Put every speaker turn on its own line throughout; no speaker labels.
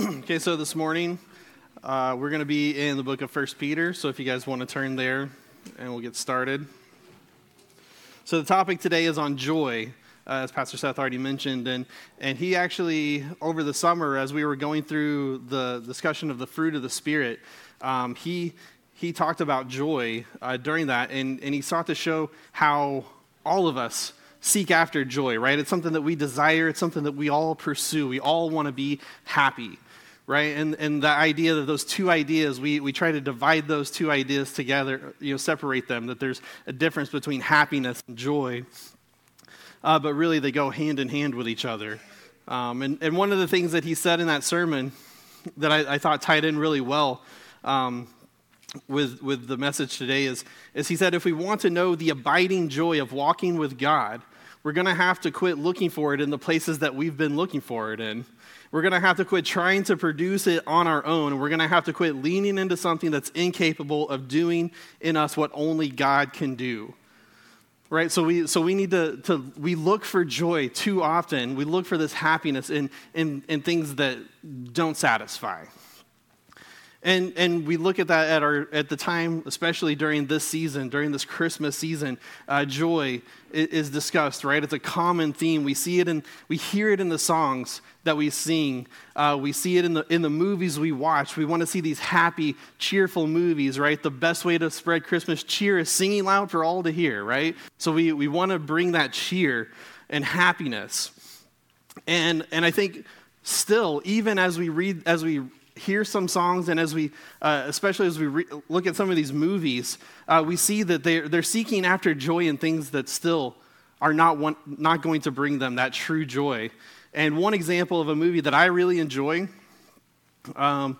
Okay, so this morning uh, we're going to be in the book of First Peter. So if you guys want to turn there, and we'll get started. So the topic today is on joy, uh, as Pastor Seth already mentioned, and and he actually over the summer, as we were going through the discussion of the fruit of the spirit, um, he he talked about joy uh, during that, and and he sought to show how all of us seek after joy, right? It's something that we desire, it's something that we all pursue. We all want to be happy right? And, and the idea that those two ideas, we, we try to divide those two ideas together, you know, separate them, that there's a difference between happiness and joy. Uh, but really, they go hand in hand with each other. Um, and, and one of the things that he said in that sermon that I, I thought tied in really well um, with, with the message today is, is he said, if we want to know the abiding joy of walking with God, we're going to have to quit looking for it in the places that we've been looking for it in. We're going to have to quit trying to produce it on our own. We're going to have to quit leaning into something that's incapable of doing in us what only God can do. Right? So we, so we need to, to we look for joy too often. We look for this happiness in, in, in things that don't satisfy. And, and we look at that at, our, at the time, especially during this season, during this Christmas season, uh, joy is, is discussed, right? It's a common theme. We see it in, we hear it in the songs that we sing. Uh, we see it in the, in the movies we watch. We want to see these happy, cheerful movies, right? The best way to spread Christmas cheer is singing loud for all to hear, right? So we, we want to bring that cheer and happiness. And, and I think still, even as we read, as we hear some songs and as we, uh, especially as we re- look at some of these movies, uh, we see that they're, they're seeking after joy in things that still are not, want, not going to bring them that true joy. And one example of a movie that I really enjoy um,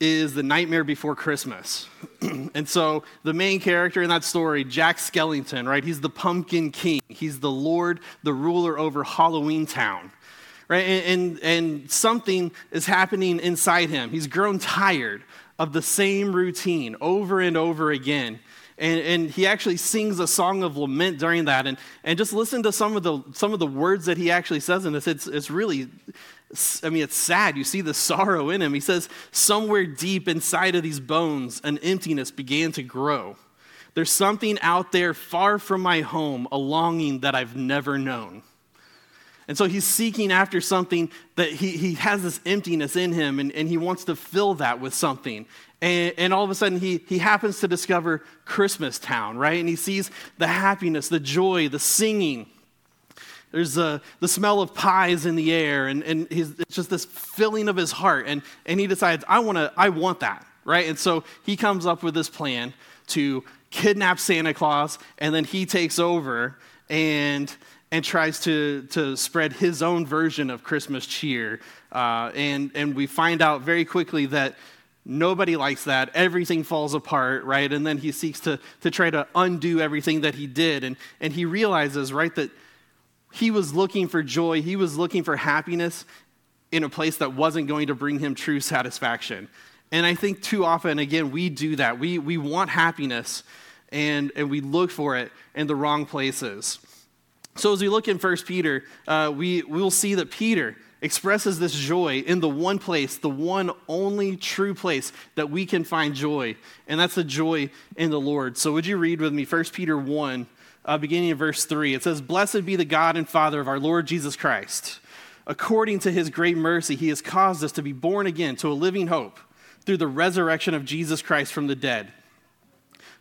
is The Nightmare Before Christmas. and so the main character in that story, Jack Skellington, right? He's the Pumpkin King. He's the Lord, the ruler over Halloween Town. Right? And, and, and something is happening inside him. He's grown tired of the same routine over and over again. And, and he actually sings a song of lament during that. And, and just listen to some of, the, some of the words that he actually says in this. It's, it's really, I mean, it's sad. You see the sorrow in him. He says, Somewhere deep inside of these bones, an emptiness began to grow. There's something out there far from my home, a longing that I've never known. And so he's seeking after something that he, he has this emptiness in him, and, and he wants to fill that with something. And, and, all of a sudden, he, he happens to discover Christmas Town, right? And he sees the happiness, the joy, the singing. There's the, the smell of pies in the air, and, and it's just this filling of his heart. And, and he decides, I, wanna, I want that, right? And so he comes up with this plan to kidnap Santa Claus, and then he takes over and, and tries to, to spread his own version of Christmas cheer. Uh, and, and we find out very quickly that Nobody likes that. Everything falls apart, right? And then he seeks to, to try to undo everything that he did. And, and he realizes, right, that he was looking for joy, he was looking for happiness in a place that wasn't going to bring him true satisfaction. And I think too often, again, we do that. We, we want happiness and, and we look for it in the wrong places. So as we look in 1 Peter, uh, we will see that Peter, expresses this joy in the one place, the one only true place that we can find joy, and that's the joy in the Lord. So, would you read with me 1 Peter 1, uh, beginning in verse 3? It says, Blessed be the God and Father of our Lord Jesus Christ. According to his great mercy, he has caused us to be born again to a living hope through the resurrection of Jesus Christ from the dead,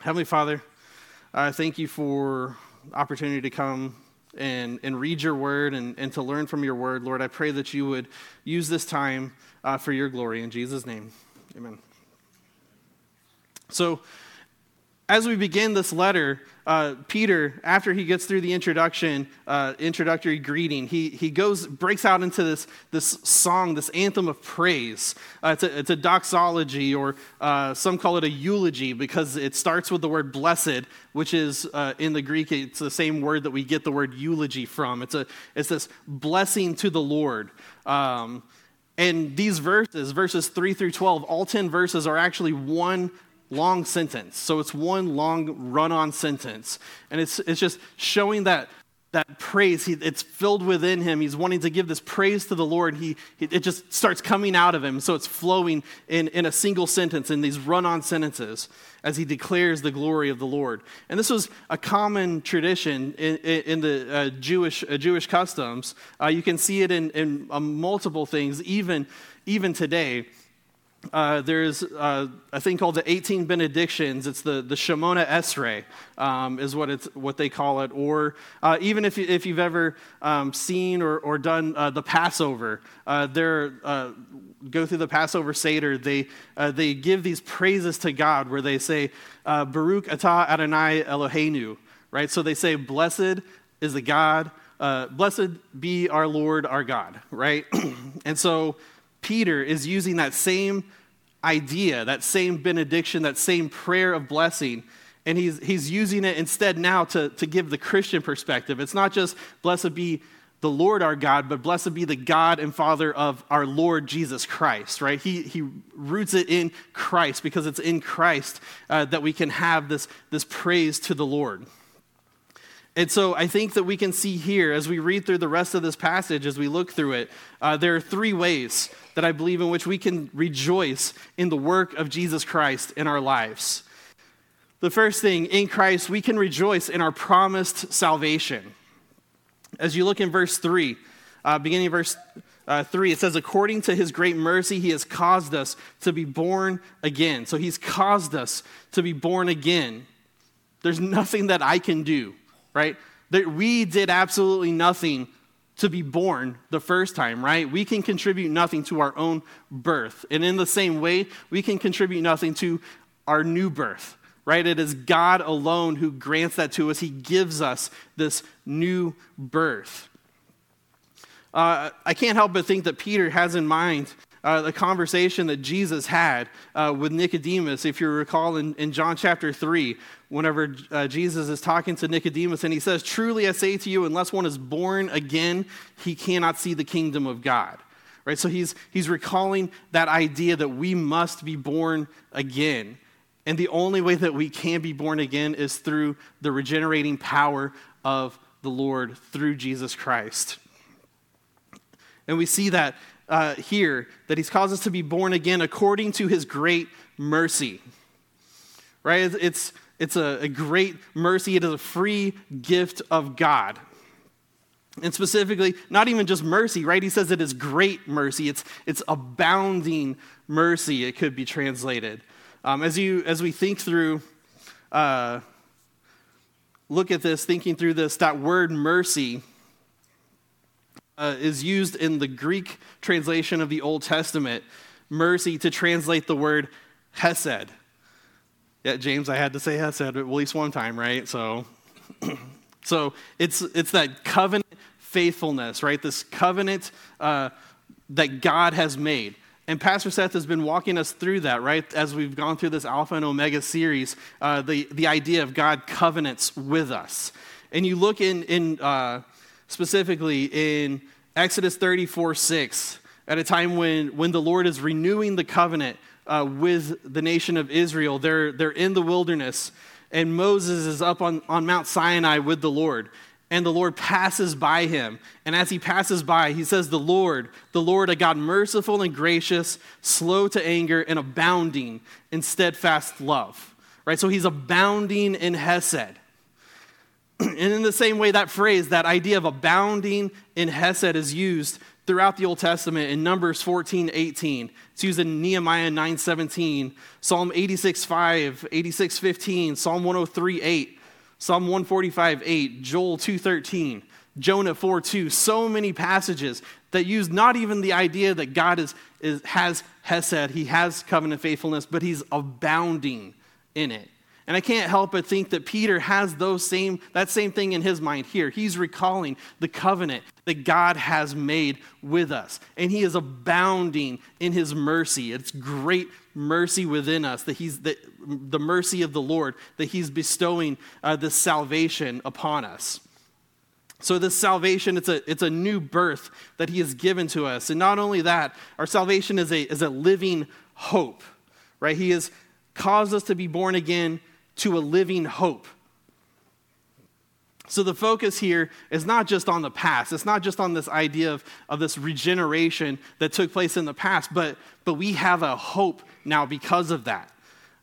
Heavenly Father, I thank you for opportunity to come and, and read your word and, and to learn from your word. Lord, I pray that you would use this time uh, for your glory. In Jesus' name, amen. So, as we begin this letter, uh, Peter, after he gets through the introduction, uh, introductory greeting, he, he goes, breaks out into this, this song, this anthem of praise. Uh, it's, a, it's a doxology, or uh, some call it a eulogy, because it starts with the word blessed, which is uh, in the Greek, it's the same word that we get the word eulogy from. It's, a, it's this blessing to the Lord. Um, and these verses, verses 3 through 12, all 10 verses are actually one long sentence. So it's one long run on sentence. And it's, it's just showing that, that praise. He, it's filled within him. He's wanting to give this praise to the Lord. He, it just starts coming out of him. So it's flowing in, in a single sentence, in these run on sentences, as he declares the glory of the Lord. And this was a common tradition in, in the uh, Jewish, uh, Jewish customs. Uh, you can see it in, in uh, multiple things, even, even today uh, there's uh, a thing called the 18 benedictions. It's the, the Shemona Esrei, um, is what, it's, what they call it. Or uh, even if, you, if you've ever um, seen or, or done uh, the Passover, they go through the Passover Seder, they, they give these praises to God where they say, Baruch atah Adonai Eloheinu, right? So they say, Blessed is the God, blessed be our Lord, our God, right? and so Peter is using that same idea, that same benediction, that same prayer of blessing, and he's, he's using it instead now to, to give the Christian perspective. It's not just blessed be the Lord our God, but blessed be the God and Father of our Lord Jesus Christ, right? He, he roots it in Christ because it's in Christ uh, that we can have this, this praise to the Lord. And so I think that we can see here, as we read through the rest of this passage, as we look through it, uh, there are three ways that I believe in which we can rejoice in the work of Jesus Christ in our lives. The first thing, in Christ, we can rejoice in our promised salvation. As you look in verse 3, uh, beginning of verse uh, 3, it says, According to his great mercy, he has caused us to be born again. So he's caused us to be born again. There's nothing that I can do right? That we did absolutely nothing to be born the first time, right? We can contribute nothing to our own birth. And in the same way, we can contribute nothing to our new birth, right? It is God alone who grants that to us. He gives us this new birth. Uh, I can't help but think that Peter has in mind uh, the conversation that Jesus had uh, with Nicodemus, if you recall in, in John chapter 3, whenever uh, Jesus is talking to Nicodemus and he says, Truly I say to you, unless one is born again, he cannot see the kingdom of God. Right? So he's, he's recalling that idea that we must be born again. And the only way that we can be born again is through the regenerating power of the Lord through Jesus Christ. And we see that uh, here that he's caused us to be born again according to his great mercy. Right? It's, it's a, a great mercy, it is a free gift of God. And specifically, not even just mercy, right? He says it is great mercy. It's, it's abounding mercy, it could be translated. Um, as, you, as we think through, uh, look at this, thinking through this, that word mercy uh, is used in the Greek translation of the Old Testament, mercy, to translate the word hesed. Yeah, James, I had to say hesed at least one time, right? So, so it's, it's that covenant faithfulness, right? This covenant uh, that God has made. And Pastor Seth has been walking us through that, right? As we've gone through this Alpha and Omega series, uh, the, the idea of God covenants with us. And you look in, in uh, specifically in Exodus 34 6, at a time when, when the Lord is renewing the covenant uh, with the nation of Israel. They're, they're in the wilderness, and Moses is up on, on Mount Sinai with the Lord. And the Lord passes by him. And as he passes by, he says, The Lord, the Lord, a God merciful and gracious, slow to anger, and abounding in steadfast love. Right? So he's abounding in Hesed. and in the same way, that phrase, that idea of abounding in Hesed is used throughout the Old Testament in Numbers 14, 18. It's used in Nehemiah 9, 17, Psalm 86, 5, 86, 15, Psalm 103, 8, Psalm 145, 8, Joel 2, 13, Jonah 4, 2. So many passages that use not even the idea that God is, is, has Hesed, he has covenant faithfulness, but he's abounding in it. And I can't help but think that Peter has those same, that same thing in his mind here. He's recalling the covenant that God has made with us. And he is abounding in his mercy. It's great mercy within us, that he's the, the mercy of the Lord, that he's bestowing uh, this salvation upon us. So this salvation, it's a, it's a new birth that he has given to us. And not only that, our salvation is a, is a living hope, right? He has caused us to be born again to a living hope. So the focus here is not just on the past. It's not just on this idea of, of this regeneration that took place in the past, but, but we have a hope now because of that.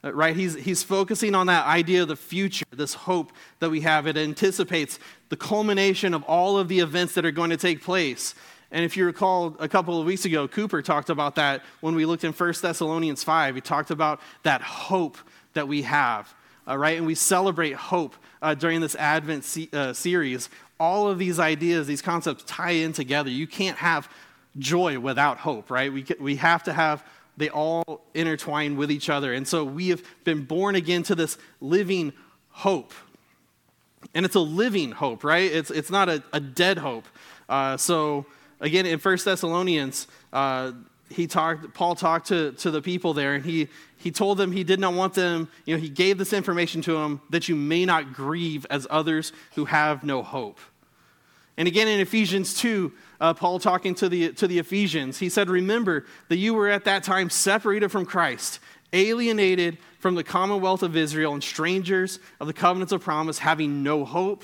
Uh, right? He's, he's focusing on that idea of the future, this hope that we have. It anticipates the culmination of all of the events that are going to take place. And if you recall, a couple of weeks ago, Cooper talked about that when we looked in 1 Thessalonians 5. He talked about that hope that we have uh, right? And we celebrate hope uh, during this Advent se- uh, series. All of these ideas, these concepts tie in together. You can't have joy without hope, right? We, we have to have, they all intertwine with each other. And so we have been born again to this living hope. And it's a living hope, right? It's, it's not a, a dead hope. Uh, so, again, in First Thessalonians, uh, he talked, Paul talked to, to the people there, and he, he told them he did not want them, you know, he gave this information to them that you may not grieve as others who have no hope. And again in Ephesians 2, uh, Paul talking to the, to the Ephesians, he said, Remember that you were at that time separated from Christ, alienated from the commonwealth of Israel, and strangers of the covenants of promise, having no hope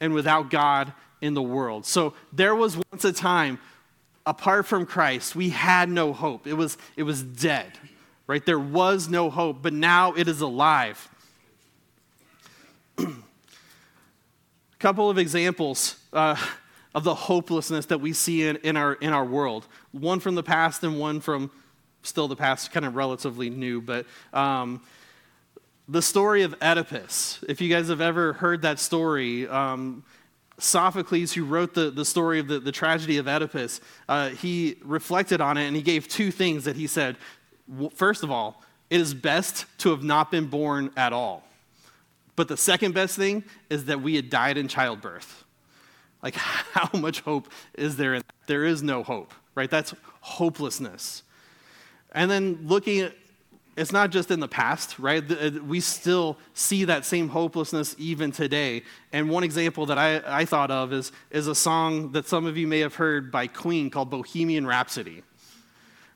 and without God in the world. So there was once a time apart from Christ, we had no hope. It was, it was dead, right? There was no hope, but now it is alive. A couple of examples uh, of the hopelessness that we see in, in, our, in our world one from the past and one from still the past, kind of relatively new, but. Um, the story of Oedipus. If you guys have ever heard that story, um, Sophocles, who wrote the, the story of the, the tragedy of Oedipus, uh, he reflected on it and he gave two things that he said. First of all, it is best to have not been born at all. But the second best thing is that we had died in childbirth. Like, how much hope is there? In that? There is no hope, right? That's hopelessness. And then looking at it's not just in the past, right? Uh, we still see that same hopelessness even today. And one example that I, I thought of is, is a song that some of you may have heard by Queen called Bohemian Rhapsody.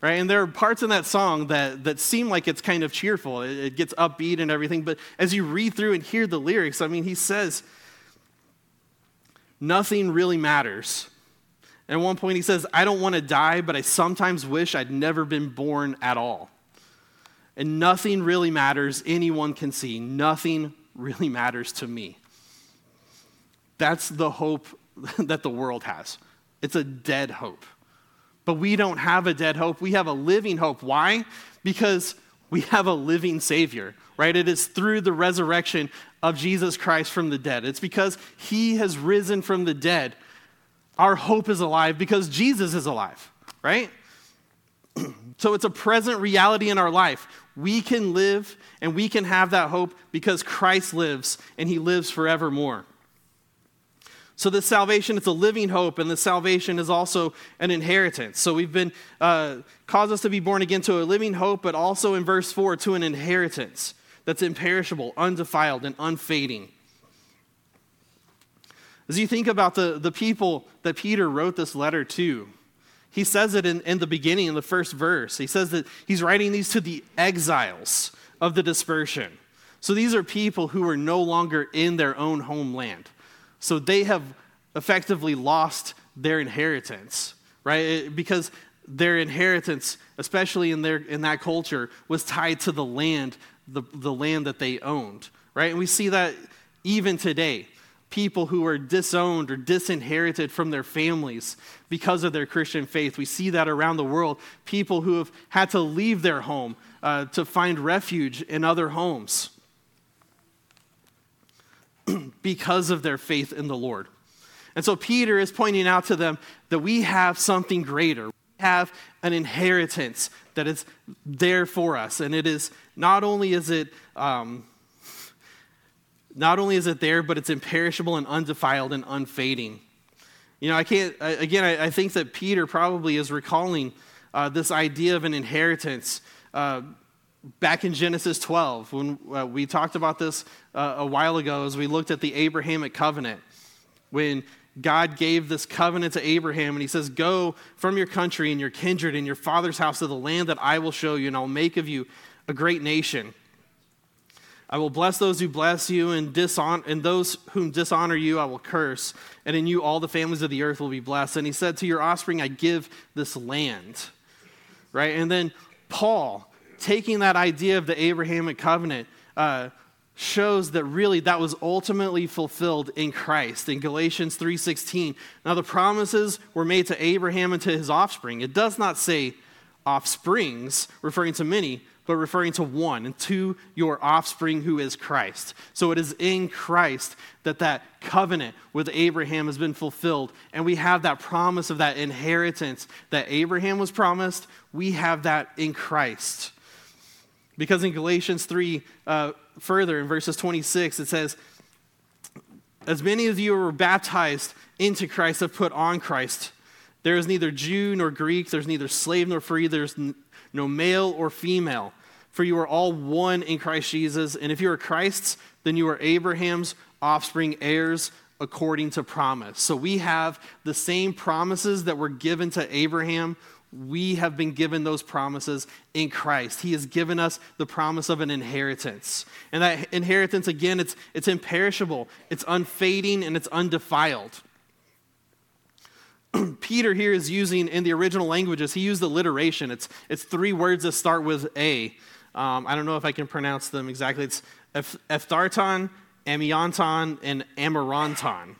Right? And there are parts in that song that, that seem like it's kind of cheerful. It, it gets upbeat and everything. But as you read through and hear the lyrics, I mean, he says, Nothing really matters. At one point, he says, I don't want to die, but I sometimes wish I'd never been born at all and nothing really matters anyone can see. Nothing really matters to me. That's the hope that the world has. It's a dead hope. But we don't have a dead hope. We have a living hope. Why? Because we have a living Savior, right? It is through the resurrection of Jesus Christ from the dead. It's because He has risen from the dead. Our hope is alive because Jesus is alive, right? so it's a present reality in our life we can live and we can have that hope because Christ lives and he lives forevermore. So, this salvation is a living hope, and the salvation is also an inheritance. So, we've been uh, caused us to be born again to a living hope, but also in verse 4 to an inheritance that's imperishable, undefiled, and unfading. As you think about the, the people that Peter wrote this letter to, he says it in, in the beginning, in the first verse. He says that he's writing these to the exiles of the dispersion. So these are people who are no longer in their own homeland. So they have effectively lost their inheritance, right? Because their inheritance, especially in, their, in that culture, was tied to the land, the, the land that they owned, right? And we see that even today. People who are disowned or disinherited from their families because of their Christian faith. We see that around the world. People who have had to leave their home uh, to find refuge in other homes because of their faith in the Lord. And so Peter is pointing out to them that we have something greater. We have an inheritance that is there for us. And it is not only is it um, not only is it there, but it's imperishable and undefiled and unfading. You know, I can't, again, I, I think that Peter probably is recalling uh, this idea of an inheritance. Uh, back in Genesis 12, when uh, we talked about this uh, a while ago, as we looked at the Abrahamic covenant, when God gave this covenant to Abraham, and he says, Go from your country and your kindred and your father's house to the land that I will show you, and I'll make of you a great nation. I will bless those who bless you, and, dishon- and those whom dishonor you I will curse, and in you all the families of the earth will be blessed. And he said, To your offspring I give this land. Right? And then Paul, taking that idea of the Abrahamic covenant, uh, shows that really that was ultimately fulfilled in Christ in Galatians 3:16. Now the promises were made to Abraham and to his offspring. It does not say offsprings referring to many, but referring to one and to your offspring who is Christ. So it is in Christ that that covenant with Abraham has been fulfilled and we have that promise of that inheritance that Abraham was promised. We have that in Christ. Because in Galatians 3, uh, further in verses 26, it says, As many of you who were baptized into Christ have put on Christ. There is neither Jew nor Greek, there's neither slave nor free, there's no male or female, for you are all one in Christ Jesus. And if you are Christ's, then you are Abraham's offspring, heirs according to promise. So we have the same promises that were given to Abraham we have been given those promises in Christ. He has given us the promise of an inheritance. And that inheritance, again, it's, it's imperishable, it's unfading, and it's undefiled. Peter here is using, in the original languages, he used alliteration. It's, it's three words that start with A. Um, I don't know if I can pronounce them exactly. It's aphtharton, amianton, and amaranton.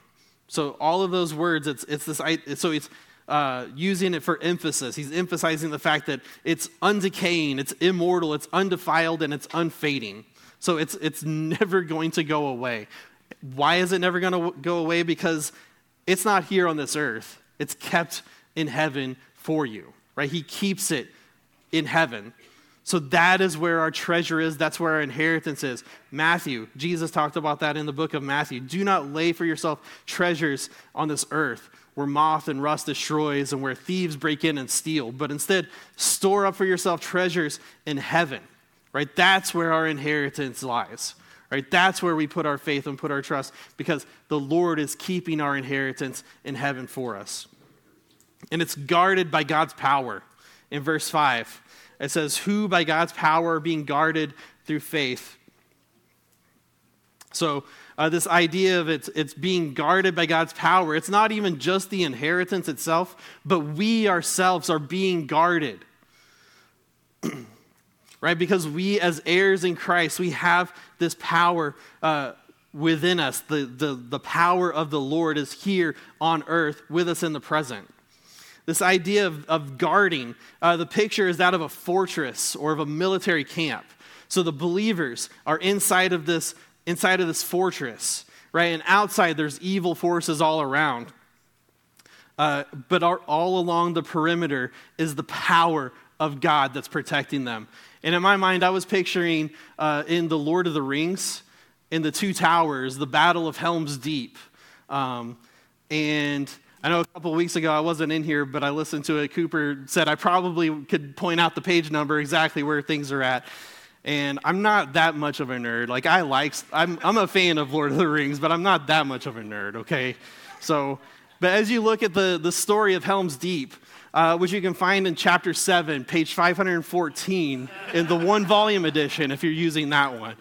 So all of those words, it's, it's this, so it's, uh, using it for emphasis. He's emphasizing the fact that it's undecaying, it's immortal, it's undefiled, and it's unfading. So it's, it's never going to go away. Why is it never going to go away? Because it's not here on this earth, it's kept in heaven for you, right? He keeps it in heaven. So that is where our treasure is. That's where our inheritance is. Matthew, Jesus talked about that in the book of Matthew. Do not lay for yourself treasures on this earth where moth and rust destroys and where thieves break in and steal, but instead store up for yourself treasures in heaven. Right? That's where our inheritance lies. Right? That's where we put our faith and put our trust because the Lord is keeping our inheritance in heaven for us. And it's guarded by God's power. In verse 5, it says, Who by God's power are being guarded through faith. So, uh, this idea of it's, it's being guarded by God's power. It's not even just the inheritance itself, but we ourselves are being guarded. right? Because we, as heirs in Christ, we have this power uh, within us. The, the, the power of the Lord is here on earth with us in the present. This idea of, of guarding, uh, the picture is that of a fortress or of a military camp. So the believers are inside of this inside of this fortress, right? And outside, there's evil forces all around. Uh, but our, all along the perimeter is the power of God that's protecting them. And in my mind, I was picturing uh, in The Lord of the Rings, in the two towers, the Battle of Helm's Deep. Um, and I know a couple weeks ago I wasn't in here, but I listened to it. Cooper said I probably could point out the page number exactly where things are at and I'm not that much of a nerd. Like I like, I'm, I'm a fan of Lord of the Rings, but I'm not that much of a nerd. Okay, so, but as you look at the the story of Helm's Deep, uh, which you can find in chapter seven, page 514 in the one volume edition, if you're using that one.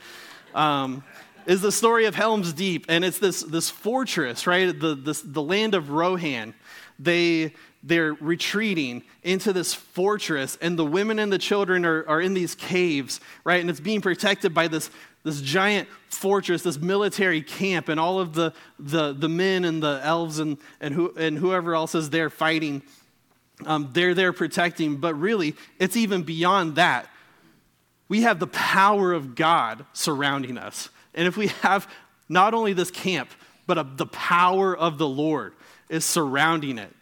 um, is the story of Helm's Deep. And it's this, this fortress, right? The, this, the land of Rohan. They, they're retreating into this fortress, and the women and the children are, are in these caves, right? And it's being protected by this, this giant fortress, this military camp, and all of the, the, the men and the elves and, and, who, and whoever else is there fighting. Um, they're there protecting, but really, it's even beyond that. We have the power of God surrounding us. And if we have not only this camp, but a, the power of the Lord is surrounding it,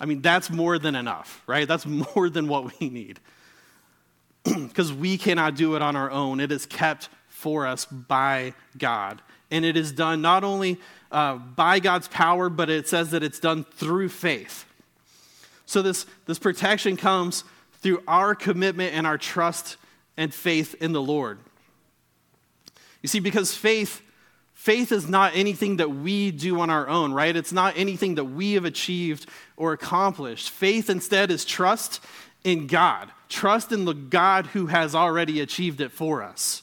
I mean, that's more than enough, right? That's more than what we need. Because we cannot do it on our own. It is kept for us by God. And it is done not only uh, by God's power, but it says that it's done through faith. So this, this protection comes through our commitment and our trust and faith in the Lord. You see, because faith, faith is not anything that we do on our own, right? It's not anything that we have achieved or accomplished. Faith instead is trust in God, trust in the God who has already achieved it for us.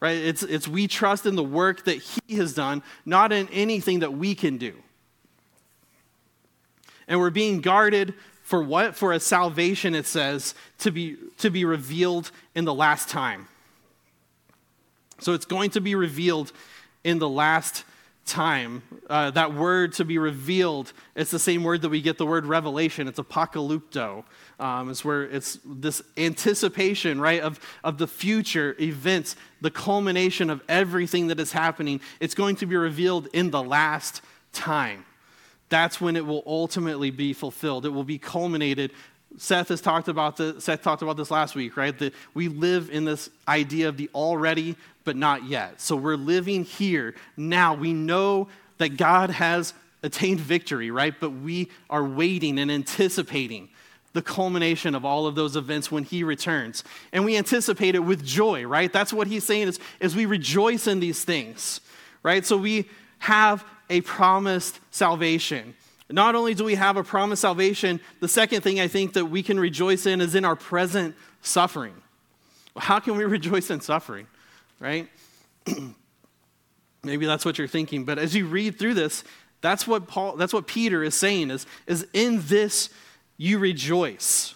Right? It's, it's we trust in the work that He has done, not in anything that we can do. And we're being guarded for what? For a salvation, it says, to be, to be revealed in the last time. So it's going to be revealed in the last time. Uh, that word to be revealed, it's the same word that we get the word revelation. It's apocalypto. Um, it's where it's this anticipation, right, of, of the future events, the culmination of everything that is happening. It's going to be revealed in the last time. That's when it will ultimately be fulfilled. It will be culminated Seth has talked about this, Seth talked about this last week, right? That we live in this idea of the already but not yet. So we're living here now. We know that God has attained victory, right? But we are waiting and anticipating the culmination of all of those events when he returns. And we anticipate it with joy, right? That's what he's saying is, is we rejoice in these things, right? So we have a promised salvation. Not only do we have a promised salvation, the second thing I think that we can rejoice in is in our present suffering. How can we rejoice in suffering? right? Maybe that's what you're thinking, but as you read through this, that's what Paul that's what Peter is saying is is in this you rejoice.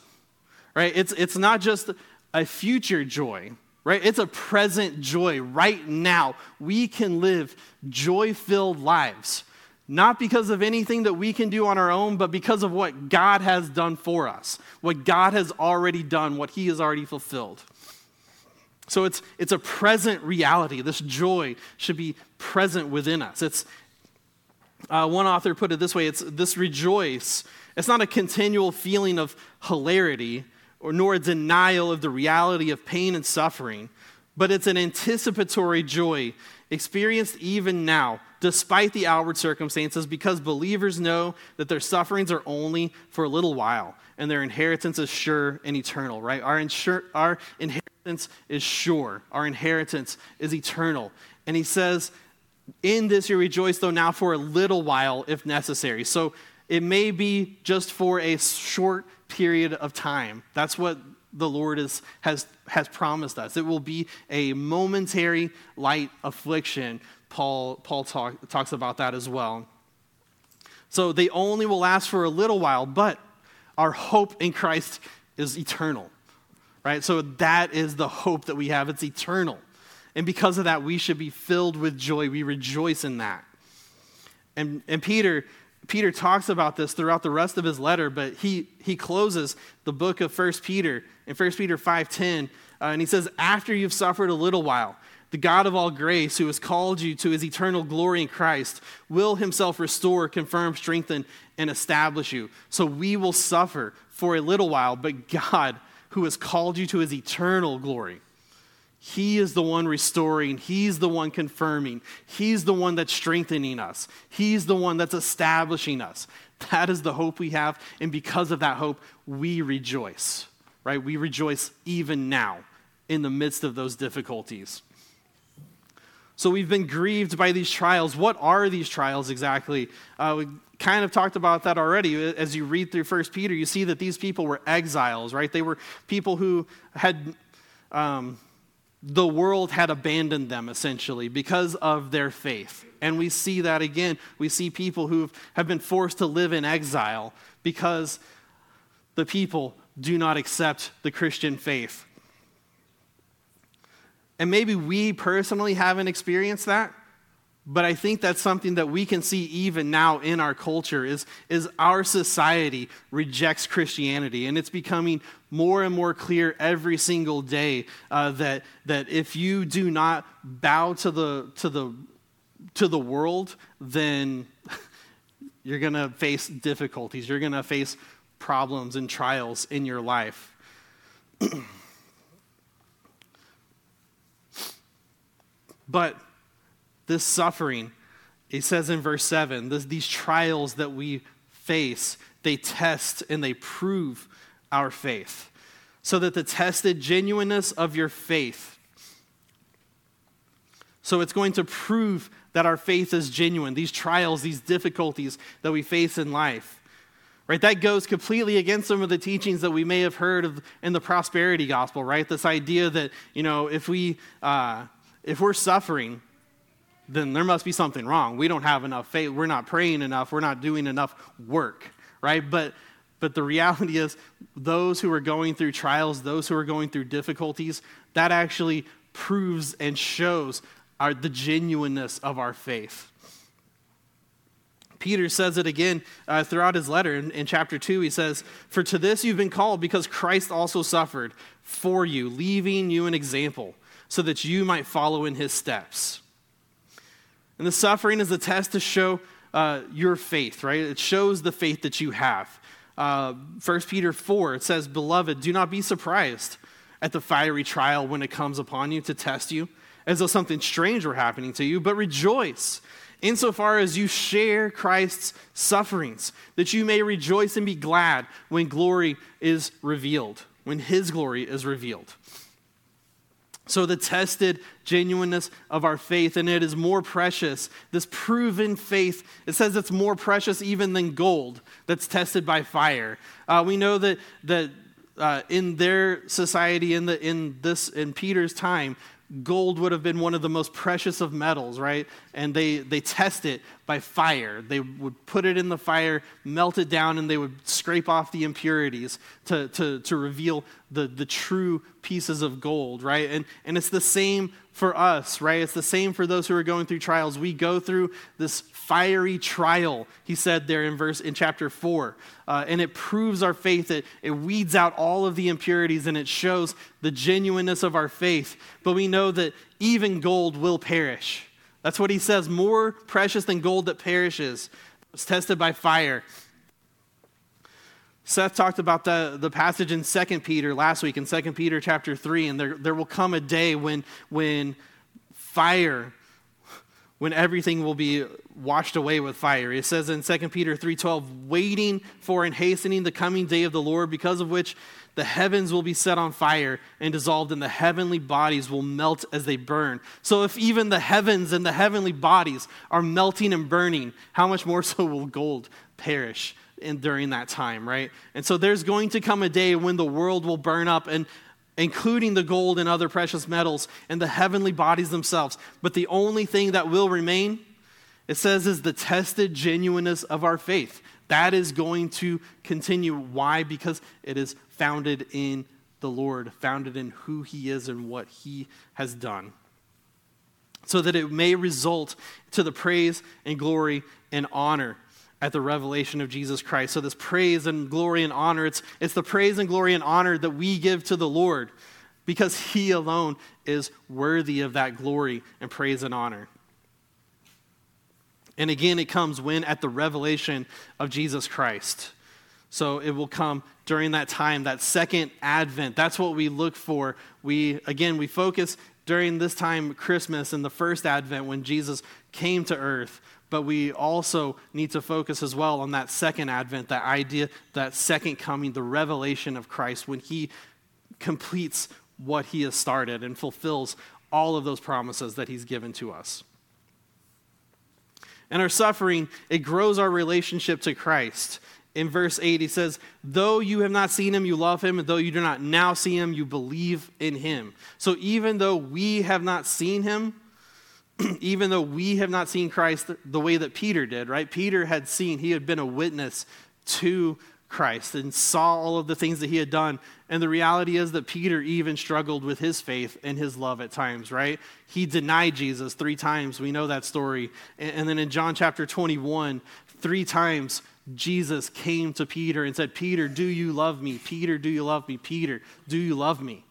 Right? It's it's not just a future joy, right? It's a present joy right now. We can live joy-filled lives. Not because of anything that we can do on our own, but because of what God has done for us, what God has already done, what He has already fulfilled. So it's, it's a present reality. This joy should be present within us. It's, uh, one author put it this way it's this rejoice. It's not a continual feeling of hilarity or nor a denial of the reality of pain and suffering, but it's an anticipatory joy experienced even now, despite the outward circumstances, because believers know that their sufferings are only for a little while and their inheritance is sure and eternal, right? Our, insur- our inheritance inheritance is sure, our inheritance is eternal. And he says, In this you rejoice, though now for a little while, if necessary. So it may be just for a short period of time. That's what the Lord is, has, has promised us. It will be a momentary light affliction. Paul, Paul talk, talks about that as well. So they only will last for a little while, but our hope in Christ is eternal right? So that is the hope that we have. It's eternal. And because of that, we should be filled with joy. We rejoice in that. And, and Peter, Peter talks about this throughout the rest of his letter, but he, he closes the book of 1 Peter in 1 Peter 5.10, uh, and he says, after you've suffered a little while, the God of all grace, who has called you to his eternal glory in Christ, will himself restore, confirm, strengthen, and establish you. So we will suffer for a little while, but God who has called you to his eternal glory. He is the one restoring. He's the one confirming. He's the one that's strengthening us. He's the one that's establishing us. That is the hope we have. And because of that hope, we rejoice, right? We rejoice even now in the midst of those difficulties. So we've been grieved by these trials. What are these trials exactly? Uh, we kind of talked about that already. As you read through First Peter, you see that these people were exiles, right? They were people who had um, the world had abandoned them essentially because of their faith. And we see that again. We see people who have been forced to live in exile because the people do not accept the Christian faith. And maybe we personally haven't experienced that, but I think that's something that we can see even now in our culture is, is our society rejects Christianity. And it's becoming more and more clear every single day uh, that, that if you do not bow to the, to the, to the world, then you're going to face difficulties. You're going to face problems and trials in your life. but this suffering, he says in verse 7, this, these trials that we face, they test and they prove our faith. So that the tested genuineness of your faith, so it's going to prove that our faith is genuine. These trials, these difficulties that we face in life, right? That goes completely against some of the teachings that we may have heard of in the prosperity gospel, right? This idea that you know if we uh, if we're suffering, then there must be something wrong. We don't have enough faith. We're not praying enough. We're not doing enough work, right? But but the reality is, those who are going through trials, those who are going through difficulties, that actually proves and shows our, the genuineness of our faith. Peter says it again uh, throughout his letter in, in chapter 2. He says, For to this you've been called, because Christ also suffered for you, leaving you an example, so that you might follow in his steps. And the suffering is a test to show uh, your faith, right? It shows the faith that you have. Uh, 1 Peter 4, it says, Beloved, do not be surprised at the fiery trial when it comes upon you to test you, as though something strange were happening to you, but rejoice insofar as you share Christ's sufferings, that you may rejoice and be glad when glory is revealed, when his glory is revealed. So, the tested genuineness of our faith, and it is more precious. This proven faith, it says it's more precious even than gold that's tested by fire. Uh, we know that, that uh, in their society, in, the, in, this, in Peter's time, gold would have been one of the most precious of metals, right? And they, they test it by fire. They would put it in the fire, melt it down, and they would scrape off the impurities to, to, to reveal the, the true pieces of gold, right? And, and it's the same for us, right? It's the same for those who are going through trials. We go through this fiery trial, he said there in verse in chapter 4. Uh, and it proves our faith. It, it weeds out all of the impurities and it shows the genuineness of our faith. But we know that even gold will perish. That's what he says, more precious than gold that perishes. It's tested by fire. Seth talked about the, the passage in 2 Peter last week, in 2 Peter chapter 3, and there, there will come a day when, when fire, when everything will be washed away with fire. It says in 2 Peter 3.12, waiting for and hastening the coming day of the Lord, because of which the heavens will be set on fire and dissolved, and the heavenly bodies will melt as they burn. So, if even the heavens and the heavenly bodies are melting and burning, how much more so will gold perish in, during that time, right? And so there's going to come a day when the world will burn up and including the gold and other precious metals and the heavenly bodies themselves. But the only thing that will remain, it says, is the tested genuineness of our faith. That is going to continue. Why? Because it is founded in the Lord, founded in who He is and what He has done. So that it may result to the praise and glory and honor at the revelation of Jesus Christ. So, this praise and glory and honor, it's, it's the praise and glory and honor that we give to the Lord because He alone is worthy of that glory and praise and honor. And again, it comes when at the revelation of Jesus Christ. So it will come during that time, that second advent. That's what we look for. We, again, we focus during this time, Christmas and the first advent when Jesus came to earth but we also need to focus as well on that second advent, that idea, that second coming, the revelation of Christ, when he completes what he has started and fulfills all of those promises that he's given to us. And our suffering, it grows our relationship to Christ. in verse 8, he says, Though you have not seen him, you love him, and though you do not now see him, you believe in him. So even though we have not seen him, even though we have not seen Christ the way that Peter did, right? Peter had seen, he had been a witness to Christ and saw all of the things that he had done. And the reality is that Peter even struggled with his faith and his love at times, right? He denied Jesus three times. We know that story. And then in John chapter 21, three times Jesus came to Peter and said, Peter, do you love me? Peter, do you love me? Peter, do you love me?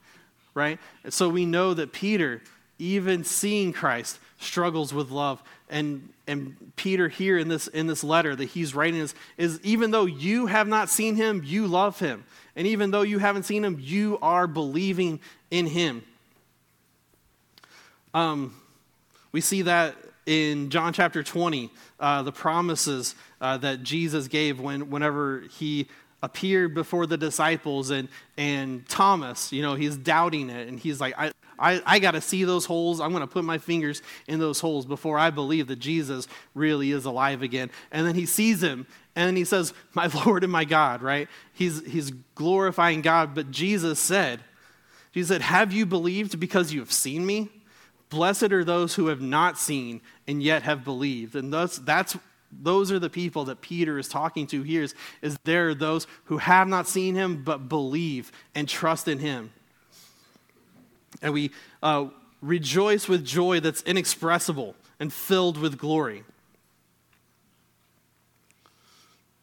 Right? And so we know that Peter, even seeing Christ, struggles with love. And, and Peter here in this, in this letter that he's writing is, is even though you have not seen him, you love him. And even though you haven't seen him, you are believing in him. Um, we see that in John chapter 20, uh, the promises uh, that Jesus gave when, whenever he appeared before the disciples and, and Thomas, you know, he's doubting it. And he's like, I, I, I got to see those holes. I'm going to put my fingers in those holes before I believe that Jesus really is alive again. And then he sees him and then he says, My Lord and my God, right? He's, he's glorifying God. But Jesus said, Jesus said, Have you believed because you have seen me? Blessed are those who have not seen and yet have believed. And thus, that's those are the people that Peter is talking to here is, is there are those who have not seen him but believe and trust in him. And we uh, rejoice with joy that's inexpressible and filled with glory.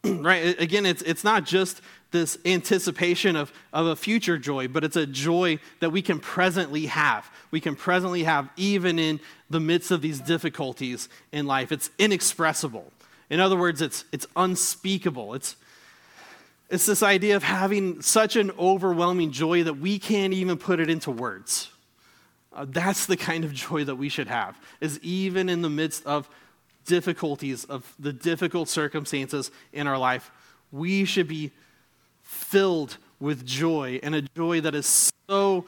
right? Again, it's, it's not just this anticipation of, of a future joy, but it's a joy that we can presently have. We can presently have even in the midst of these difficulties in life. It's inexpressible. In other words, it's, it's unspeakable. It's, it's this idea of having such an overwhelming joy that we can't even put it into words. Uh, that's the kind of joy that we should have, is even in the midst of difficulties, of the difficult circumstances in our life, we should be filled with joy and a joy that is so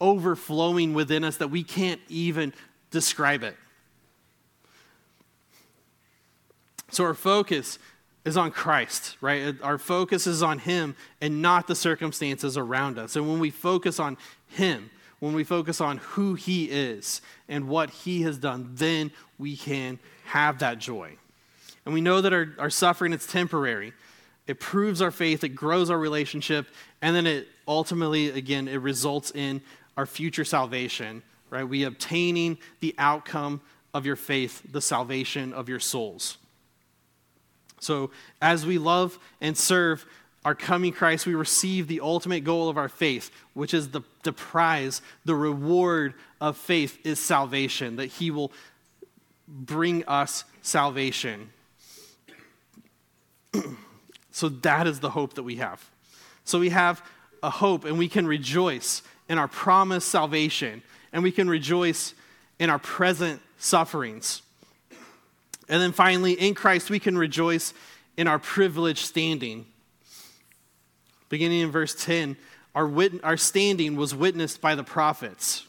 overflowing within us that we can't even describe it. So, our focus is on Christ, right? Our focus is on Him and not the circumstances around us. And when we focus on Him, when we focus on who He is and what He has done, then we can have that joy. And we know that our, our suffering is temporary. It proves our faith, it grows our relationship, and then it ultimately, again, it results in our future salvation, right? We obtaining the outcome of your faith, the salvation of your souls. So, as we love and serve our coming Christ, we receive the ultimate goal of our faith, which is the, the prize, the reward of faith is salvation, that He will bring us salvation. so that is the hope that we have. So we have a hope and we can rejoice in our promised salvation and we can rejoice in our present sufferings. And then finally, in Christ, we can rejoice in our privileged standing. Beginning in verse 10, our, wit- our standing was witnessed by the prophets.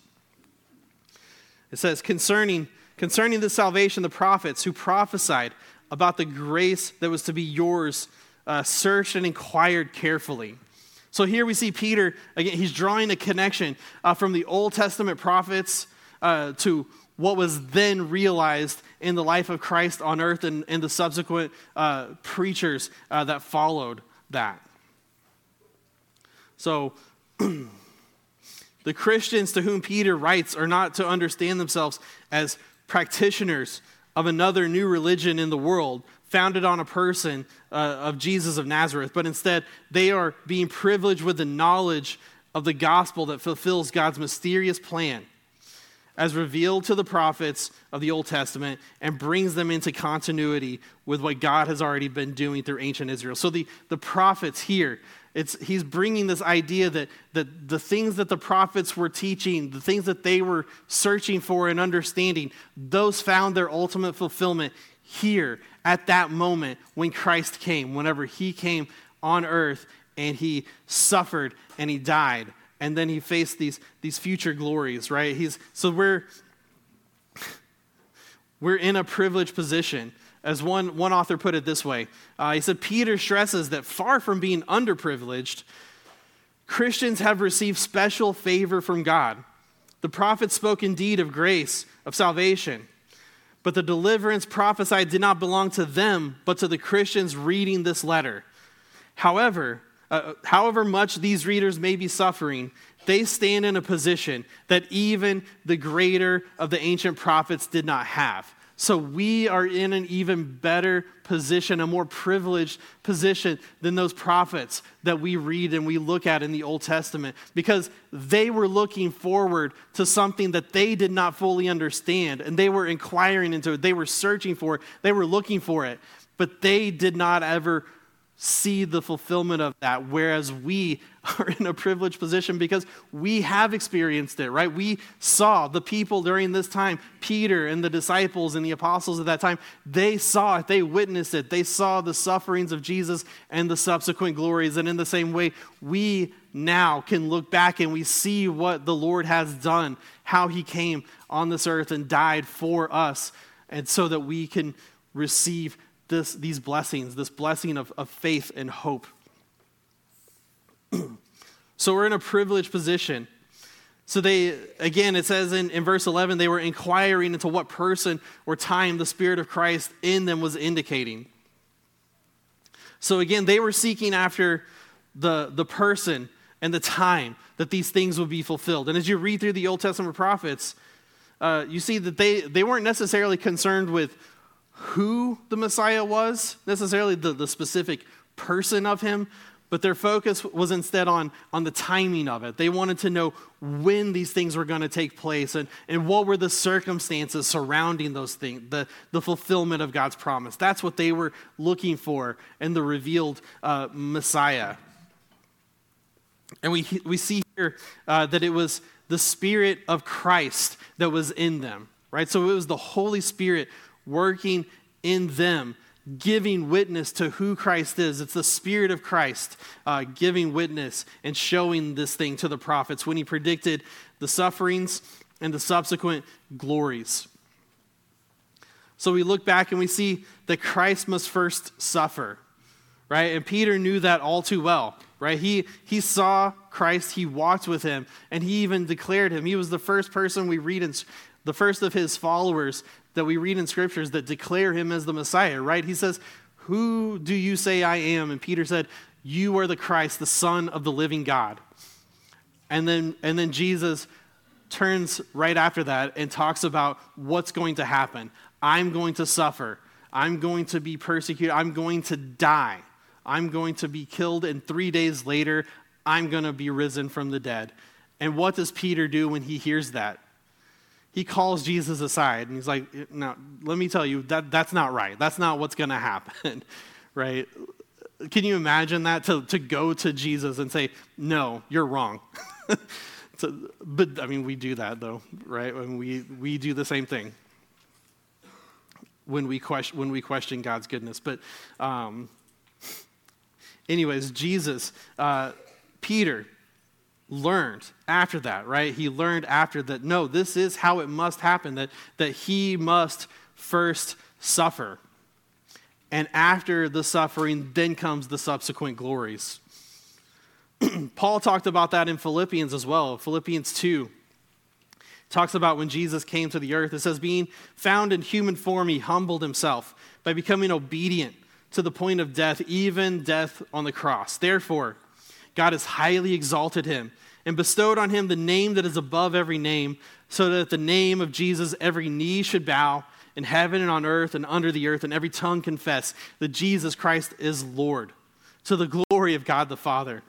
It says, concerning, concerning the salvation, the prophets who prophesied about the grace that was to be yours, uh, searched and inquired carefully. So here we see Peter, again, he's drawing a connection uh, from the Old Testament prophets uh, to what was then realized in the life of Christ on earth and, and the subsequent uh, preachers uh, that followed that. So, the Christians to whom Peter writes are not to understand themselves as practitioners of another new religion in the world founded on a person uh, of Jesus of Nazareth, but instead they are being privileged with the knowledge of the gospel that fulfills God's mysterious plan as revealed to the prophets of the Old Testament and brings them into continuity with what God has already been doing through ancient Israel. So the, the prophets here, it's, he's bringing this idea that, that the things that the prophets were teaching, the things that they were searching for and understanding, those found their ultimate fulfillment here at that moment when Christ came, whenever he came on earth and he suffered and he died and then he faced these, these future glories, right? He's, so we're, we're in a privileged position. As one, one author put it this way uh, he said, Peter stresses that far from being underprivileged, Christians have received special favor from God. The prophets spoke indeed of grace, of salvation, but the deliverance prophesied did not belong to them, but to the Christians reading this letter. However, uh, however much these readers may be suffering, they stand in a position that even the greater of the ancient prophets did not have. So we are in an even better position, a more privileged position than those prophets that we read and we look at in the Old Testament because they were looking forward to something that they did not fully understand and they were inquiring into it. They were searching for it. They were looking for it, but they did not ever see the fulfillment of that, whereas we are in a privileged position because we have experienced it, right? We saw the people during this time, Peter and the disciples and the apostles at that time, they saw it, they witnessed it, they saw the sufferings of Jesus and the subsequent glories. And in the same way, we now can look back and we see what the Lord has done, how he came on this earth and died for us, and so that we can receive this, these blessings, this blessing of, of faith and hope. so we're in a privileged position. So they, again, it says in, in verse 11, they were inquiring into what person or time the Spirit of Christ in them was indicating. So again, they were seeking after the, the person and the time that these things would be fulfilled. And as you read through the Old Testament prophets, uh, you see that they, they weren't necessarily concerned with who the Messiah was, necessarily the, the specific person of him, but their focus was instead on, on the timing of it. They wanted to know when these things were going to take place and, and what were the circumstances surrounding those things, the, the fulfillment of God's promise. That's what they were looking for in the revealed uh, Messiah. And we, we see here uh, that it was the Spirit of Christ that was in them, right? So it was the Holy Spirit working in them, giving witness to who Christ is. It's the Spirit of Christ uh, giving witness and showing this thing to the prophets when he predicted the sufferings and the subsequent glories. So we look back and we see that Christ must first suffer, right? And Peter knew that all too well, right? He, he saw Christ, he walked with him, and he even declared him. He was the first person we read in the first of his followers that we read in scriptures that declare him as the Messiah, right? He says, Who do you say I am? And Peter said, You are the Christ, the Son of the living God. And then, and then Jesus turns right after that and talks about what's going to happen. I'm going to suffer. I'm going to be persecuted. I'm going to die. I'm going to be killed, and three days later, I'm going to be risen from the dead. And what does Peter do when he hears that? He calls Jesus aside and he's like, "Now, let me tell you that that's not right. That's not what's going to happen." right? Can you imagine that to, to go to Jesus and say, "No, you're wrong." so, but I mean, we do that though, right? When we we do the same thing when we question when we question God's goodness. But, um, anyways, Jesus, uh, Peter learned after that, right? He learned after that, no, this is how it must happen, that, that he must first suffer. And after the suffering, then comes the subsequent glories. Paul talked about that in Philippians as well. Philippians 2 talks about when Jesus came to the earth. It says, being found in human form, he humbled himself by becoming obedient to the point of death, even death on the cross. Therefore, God has highly exalted him and bestowed on him the name that is above every name, so that at the name of Jesus every knee should bow in heaven and on earth and under the earth, and every tongue confess that Jesus Christ is Lord, to the glory of God the Father.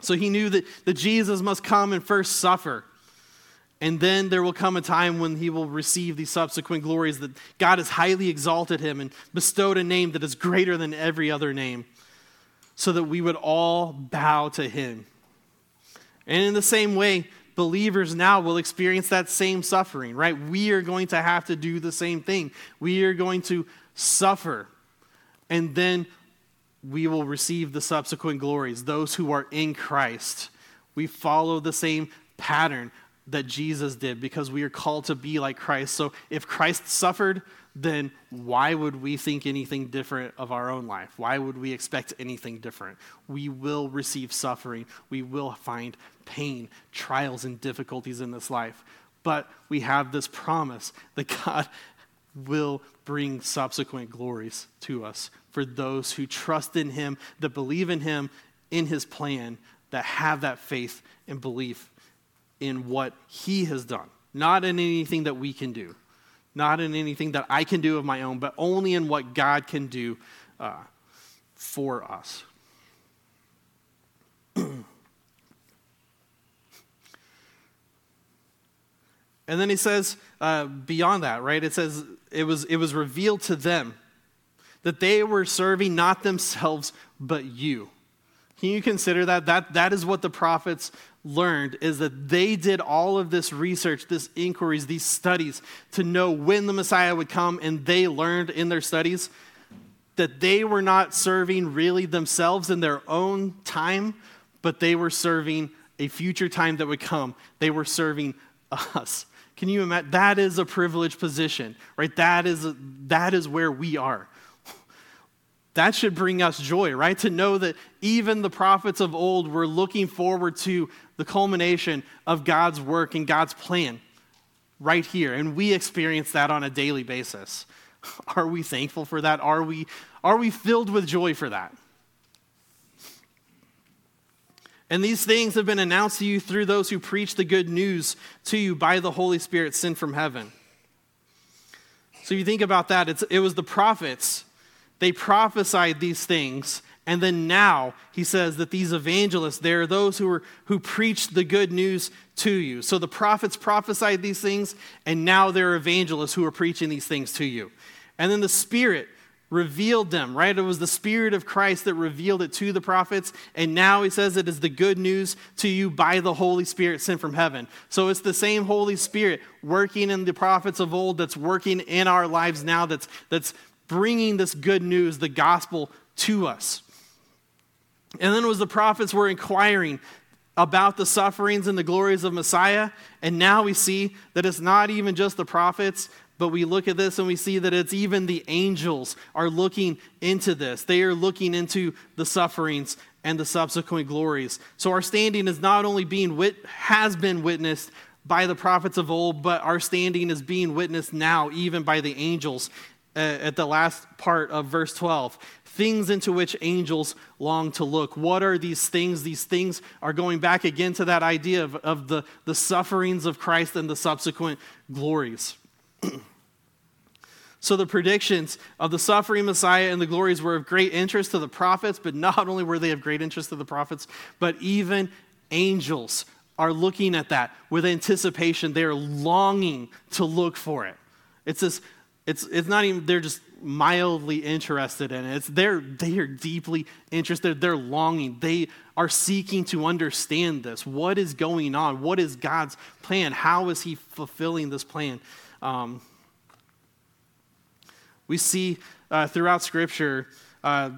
So he knew that, that Jesus must come and first suffer. And then there will come a time when he will receive these subsequent glories that God has highly exalted him and bestowed a name that is greater than every other name so that we would all bow to him. And in the same way, believers now will experience that same suffering, right? We are going to have to do the same thing. We are going to suffer, and then we will receive the subsequent glories, those who are in Christ. We follow the same pattern. that Jesus did because we are called to be like Christ. So if Christ suffered, then why would we think anything different of our own life? Why would we expect anything different? We will receive suffering. We will find pain, trials, and difficulties in this life. But we have this promise that God will bring subsequent glories to us for those who trust in Him, that believe in Him, in His plan, that have that faith and belief in what He has done, not in anything that we can do, not in anything that I can do of my own, but only in what God can do uh, for us. And then he says, uh, beyond that, right? It says, it was, it was revealed to them that they were serving not themselves, but you. Can you consider that? That, that is what the prophets learned, is that they did all of this research, this inquiries, these studies to know when the Messiah would come, and they learned in their studies that they were not serving really themselves in their own time, but they were serving a future time that would come. They were serving us. Can you imagine? That is a privileged position, right? That is, that is where we are. That should bring us joy, right? To know that even the prophets of old were looking forward to the culmination of God's work and God's plan right here. And we experience that on a daily basis. Are we thankful for that? Are we, are we filled with joy for that? And these things have been announced to you through those who preach the good news to you by the Holy Spirit sent from heaven. So you think about that, it was the prophets. They prophesied these things. And then now he says that these evangelists, they're those who, are, who preach the good news to you. So the prophets prophesied these things, and now they're evangelists who are preaching these things to you. And then the Spirit revealed them, right? It was the Spirit of Christ that revealed it to the prophets. And now he says it is the good news to you by the Holy Spirit sent from heaven. So it's the same Holy Spirit working in the prophets of old that's working in our lives now, that's, that's bringing this good news, the gospel, to us. And then it was the prophets were inquiring about the sufferings and the glories of Messiah. And now we see that it's not even just the prophets, but we look at this and we see that it's even the angels are looking into this. They are looking into the sufferings and the subsequent glories. So our standing is not only being wit- has been witnessed by the prophets of old, but our standing is being witnessed now even by the angels Uh, at the last part of verse 12 things into which angels long to look. What are these things? These things are going back again to that idea of, of the, the sufferings of Christ and the subsequent glories. So the predictions of the suffering Messiah and the glories were of great interest to the prophets, but not only were they of great interest to the prophets, but even angels are looking at that with anticipation. They're longing to look for it. It's this, it's, it's not even, they're just mildly interested in it. It's they're, they are deeply interested. They're longing. They are seeking to understand this. What is going on? What is God's plan? How is He fulfilling this plan? Um, we see uh, throughout Scripture, uh,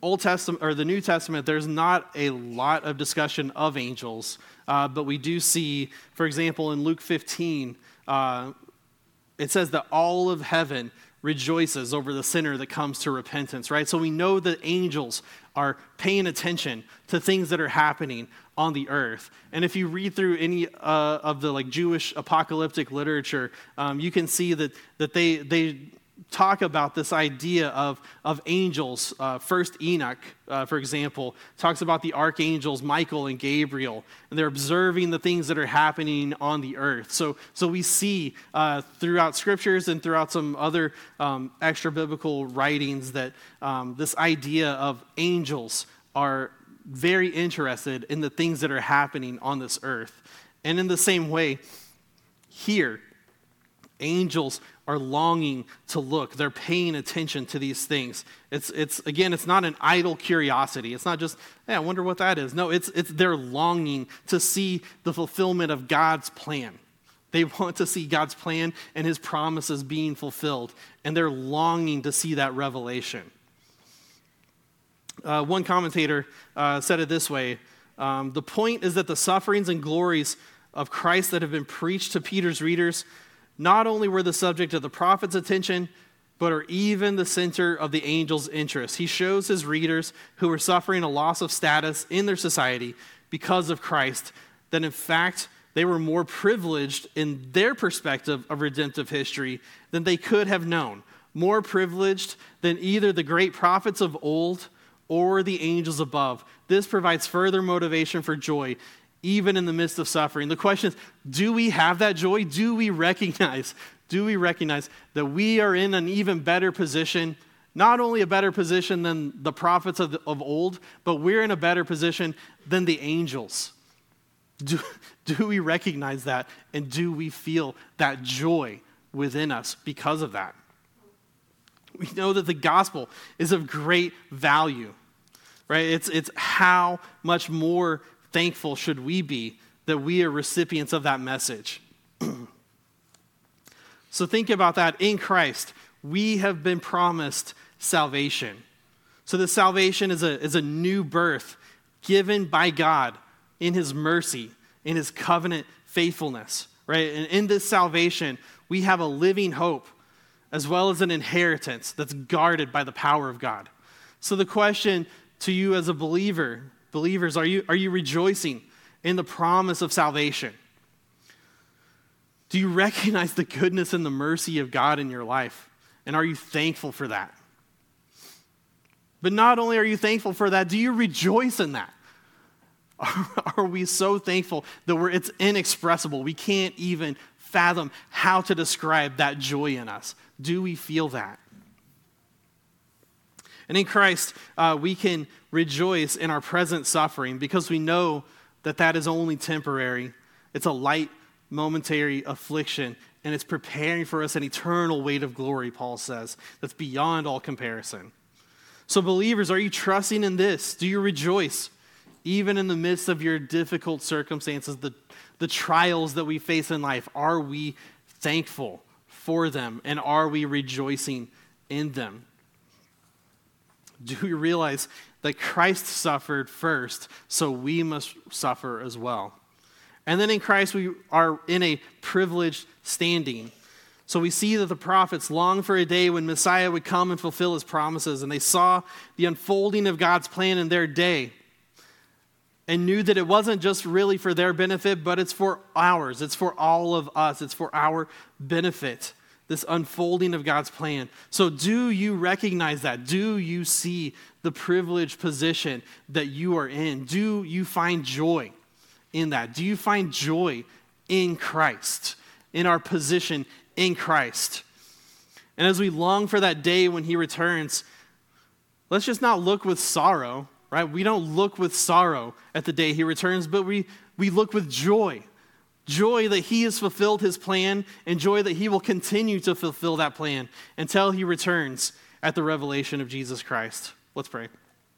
Old Testament or the New Testament, there's not a lot of discussion of angels, uh, but we do see, for example, in Luke 15, uh, it says that all of heaven rejoices over the sinner that comes to repentance, right? So we know that angels are paying attention to things that are happening on the earth. And if you read through any uh, of the like Jewish apocalyptic literature, um, you can see that that they they talk about this idea of, of angels. Uh, first, Enoch, uh, for example, talks about the archangels Michael and Gabriel, and they're observing the things that are happening on the earth. So, so we see uh, throughout scriptures and throughout some other um, extra biblical writings that um, this idea of angels are very interested in the things that are happening on this earth. And in the same way, here, angels are longing to look. They're paying attention to these things. It's, it's again, it's not an idle curiosity. It's not just, hey, I wonder what that is. No, it's, it's they're longing to see the fulfillment of God's plan. They want to see God's plan and his promises being fulfilled, and they're longing to see that revelation. Uh, one commentator uh, said it this way um, The point is that the sufferings and glories of Christ that have been preached to Peter's readers not only were the subject of the prophet's attention, but are even the center of the angel's interest. He shows his readers who are suffering a loss of status in their society because of Christ that, in fact, they were more privileged in their perspective of redemptive history than they could have known. More privileged than either the great prophets of old or the angels above. This provides further motivation for joy, even in the midst of suffering. The question is do we have that joy? Do we recognize do we recognize that we are in an even better position? Not only a better position than the prophets of, the, of old, but we're in a better position than the angels. Do, do we recognize that? And do we feel that joy within us because of that? We know that the gospel is of great value, right? It's, it's how much more thankful should we be that we are recipients of that message. So think about that. In Christ, we have been promised salvation. So the salvation is a, is a new birth given by God in his mercy, in his covenant faithfulness, right? And in this salvation, we have a living hope as well as an inheritance that's guarded by the power of God. So the question to you as a believer, believers, are you, are you rejoicing in the promise of salvation? Do you recognize the goodness and the mercy of God in your life? And are you thankful for that? But not only are you thankful for that, do you rejoice in that? Are, we so thankful that we're, it's inexpressible? We can't even fathom how to describe that joy in us. Do we feel that? And in Christ, uh, we can rejoice in our present suffering because we know that that is only temporary. It's a light momentary affliction, and it's preparing for us an eternal weight of glory, Paul says, that's beyond all comparison. So, believers, are you trusting in this? Do you rejoice? Even in the midst of your difficult circumstances, the, the trials that we face in life, are we thankful for them and are we rejoicing in them? Do we realize that Christ suffered first, so we must suffer as well? And then in Christ, we are in a privileged standing. So we see that the prophets longed for a day when Messiah would come and fulfill his promises, and they saw the unfolding of God's plan in their day and knew that it wasn't just really for their benefit, but it's for ours. It's for all of us. It's for our benefit, this unfolding of God's plan. So, do you recognize that? Do you see the privileged position that you are in? Do you find joy? in that? Do you find joy in Christ, in our position in Christ? And as we long for that day when He returns, let's just not look with sorrow, right? We don't look with sorrow at the day He returns, but we, we look with joy. Joy that He has fulfilled His plan, and joy that He will continue to fulfill that plan until He returns at the revelation of Jesus Christ. Let's pray.